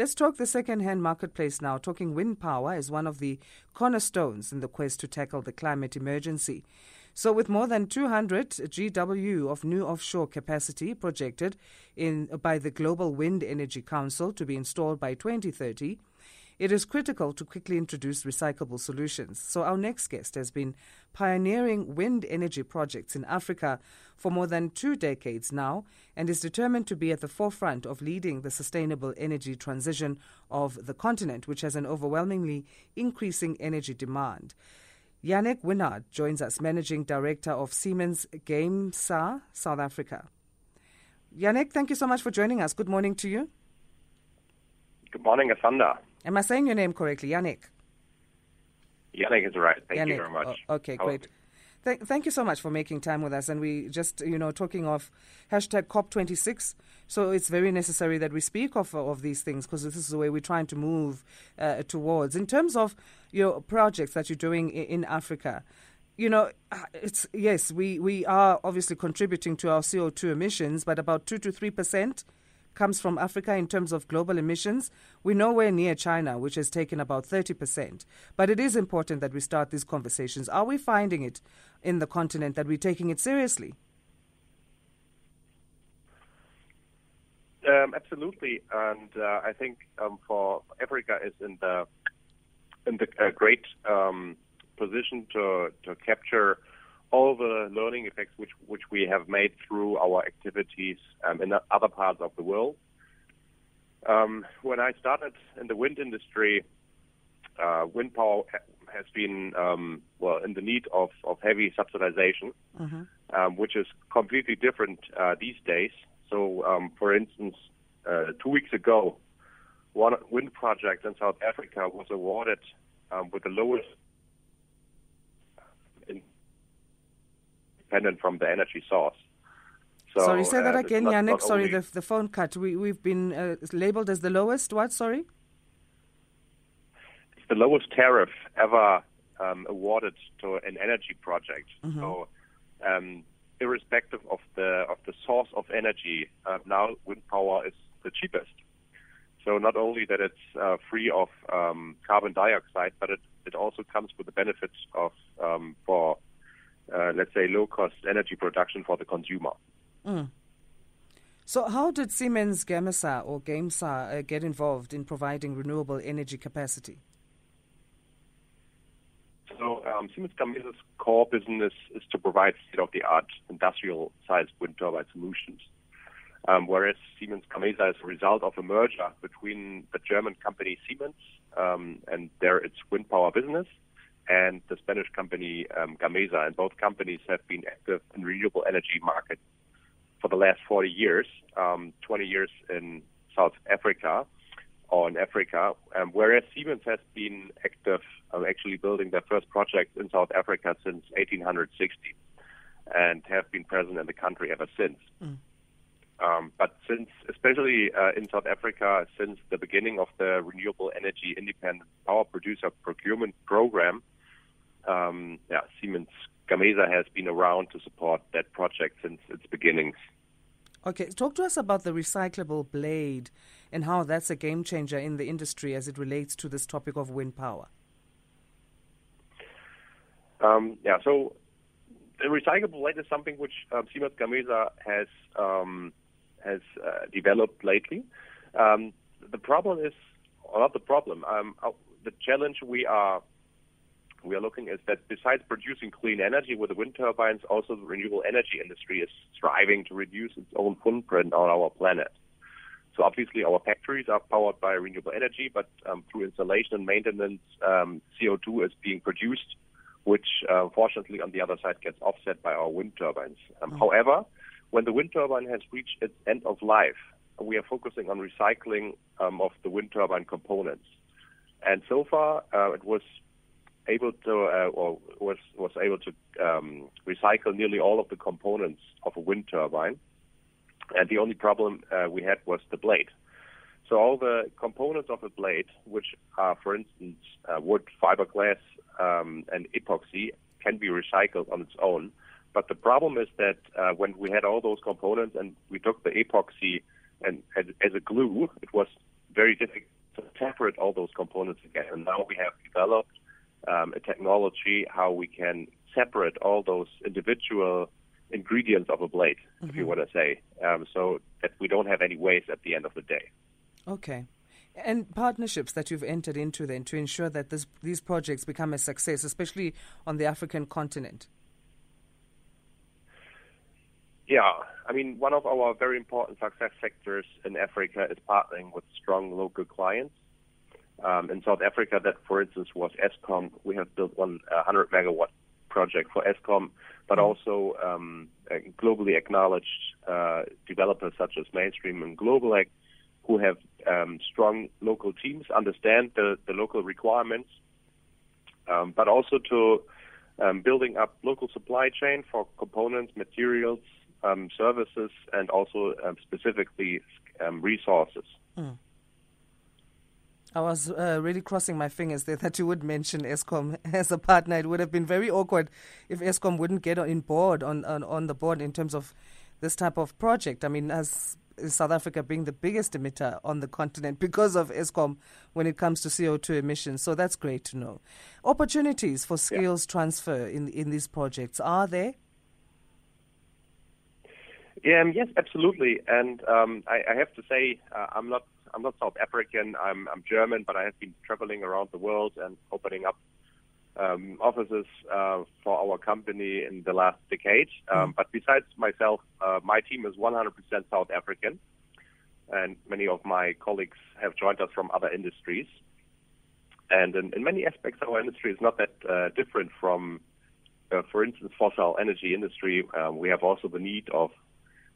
Let's talk the second-hand marketplace now. Talking wind power is one of the cornerstones in the quest to tackle the climate emergency. So, with more than 200 GW of new offshore capacity projected in by the Global Wind Energy Council to be installed by 2030, it is critical to quickly introduce recyclable solutions. So, our next guest has been pioneering wind energy projects in Africa for more than two decades now and is determined to be at the forefront of leading the sustainable energy transition of the continent, which has an overwhelmingly increasing energy demand. Janek Winand joins us, Managing Director of Siemens Gamesa, South Africa. Janek, thank you so much for joining us. Good morning to you. Good morning, Asanda. Am I saying your name correctly, Janek? Janek is right. Thank Janek. you very much. Oh, okay, How- great. Thank, thank you so much for making time with us. And we just, you know, talking of hashtag COP26. So it's very necessary that we speak of, of these things because this is the way we're trying to move uh, towards. In terms of your projects that you're doing in, in Africa, you know, uh, it's yes, we, we are obviously contributing to our CO2 emissions, but about 2 to 3% comes from Africa in terms of global emissions. We're nowhere near China, which has taken about 30%. But it is important that we start these conversations. Are we finding it in the continent that we're taking it seriously? Um, absolutely, and uh, I think um, for Africa is in the in the uh, great um, position to to capture all the learning effects which which we have made through our activities um, in other parts of the world. Um, when I started in the wind industry, uh, wind power ha- has been um, well in the need of, of heavy subsidization, um, which is completely different uh, these days. So, um, for instance, uh, two weeks ago, one wind project in South Africa was awarded um, with the lowest in- independent from the energy source. So, sorry, say that again, not- Janek. not Sorry, the, the phone cut. We, we've been uh, labeled as the lowest. What? Sorry? it's the lowest tariff ever um, awarded to an energy project. Mm-hmm. So, um, irrespective of the of the source of energy, uh, now wind power is the cheapest. So not only that it's uh, free of um, carbon dioxide, but it, it also comes with the benefits of um, let's say low cost energy production for the consumer. So, how did Siemens Gamesa or Gamesa uh, get involved in providing renewable energy capacity? So um, Siemens Gamesa's core business is to provide state-of-the-art industrial-sized wind turbine solutions. Um, whereas Siemens Gamesa is a result of a merger between the German company Siemens um, and their its wind power business and the Spanish company um, Gamesa. And both companies have been active in renewable energy market for the last 40 years, um, 20 years in South Africa or in Africa, um, whereas Siemens has been active, um, actually building their first projects in South Africa since 1860 and have been present in the country ever since. Um, but since, especially uh, in South Africa, since the beginning of the Renewable Energy Independent Power Producer Procurement Program, um, yeah, Siemens Gamesa has been around to support that project since its beginnings. Okay, talk to us about the recyclable blade and how that's a game changer in the industry as it relates to this topic of wind power. Um, yeah, so the recyclable blade is something which um, Siemens Gamesa has um, has uh, developed lately. Um, the problem is, or not the problem, um, uh, the challenge we are we are looking is that besides producing clean energy with the wind turbines, also the renewable energy industry is striving to reduce its own footprint on our planet. So obviously, our factories are powered by renewable energy, but um, through installation and maintenance, um, CO2 is being produced, which uh, fortunately on the other side gets offset by our wind turbines. Um, However, when the wind turbine has reached its end of life, we are focusing on recycling um, of the wind turbine components. And so far, uh, it was able to, uh, or was was able to um, recycle nearly all of the components of a wind turbine. And the only problem uh, we had was the blade. So all the components of a blade, which are, for instance, uh, wood, fiberglass, um, and epoxy, can be recycled on its own. But the problem is that uh, when we had all those components and we took the epoxy and as, as a glue, it was very difficult to separate all those components again. And now we have developed um, a technology how we can separate all those individual ingredients of a blade, mm-hmm. if you mm-hmm. want to say, um, so that we don't have any waste at the end of the day. Okay. And partnerships that you've entered into then to ensure that this, these projects become a success, especially on the African continent. Yeah, I mean, one of our very important success factors in Africa is partnering with strong local clients. Um, in South Africa, that for instance was Eskom. We have built one 100 megawatt project for Eskom, but mm. also um, globally acknowledged uh, developers such as Mainstream and Globeleq, who have um, strong local teams, understand the, the local requirements, um, but also to um, building up local supply chain for components, materials, um, services, and also um, specifically resources. Mm. I was uh, really crossing my fingers there that you would mention Eskom as a partner. It would have been very awkward if Eskom wouldn't get on board on, on, on the board in terms of this type of project. I mean, as South Africa being the biggest emitter on the continent because of Eskom when it comes to CO2 emissions. So that's great to know. Opportunities for skills yeah. transfer in in these projects are there? Yeah, um, yes, absolutely. And um, I, I, have to say, uh, I'm not I'm not South African. I'm, I'm German, but I have been traveling around the world and opening up um, offices uh, for our company in the last decade. Um, mm. But besides myself, uh, my team is 100% South African, and many of my colleagues have joined us from other industries. And in, in many aspects, our industry is not that uh, different from, uh, for instance, fossil energy industry. Um, we have also the need of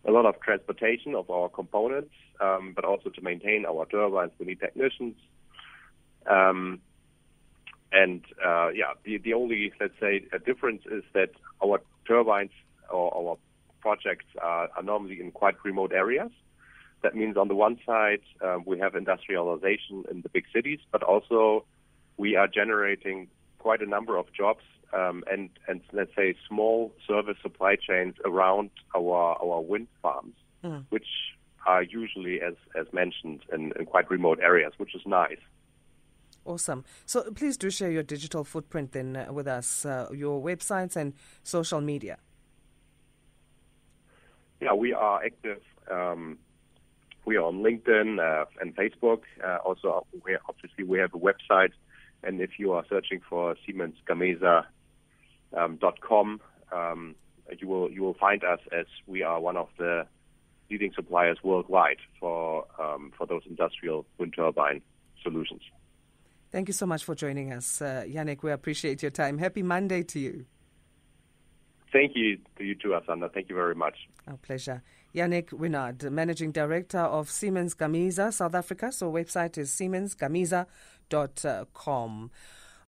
a lot of transportation of our components, um, but also to maintain our turbines, we need technicians. Um, and uh, yeah, the, the only, let's say, difference is that our turbines or our projects are, are normally in quite remote areas. That means on the one side, uh, we have industrialization in the big cities, but also we are generating quite a number of jobs um, and, and let's say small service supply chains around our, our wind farms, mm. which are usually, as, as mentioned, in, in quite remote areas, which is nice. Awesome. So please do share your digital footprint then uh, with us, uh, your websites and social media. Yeah, we are active. Um, we are on LinkedIn uh, and Facebook. Uh, also, we obviously we have a website, and if you are searching for Siemens Gamesa um, .com, um, you will you will find us as we are one of the leading suppliers worldwide for um, for those industrial wind turbine solutions. Thank you so much for joining us, uh, Janek. We appreciate your time. Happy Monday to you. Thank you to you too, Asanda. Thank you very much. Our pleasure. Janek Winand, Managing Director of Siemens Gamesa, South Africa. So website is siemensgamesa.com.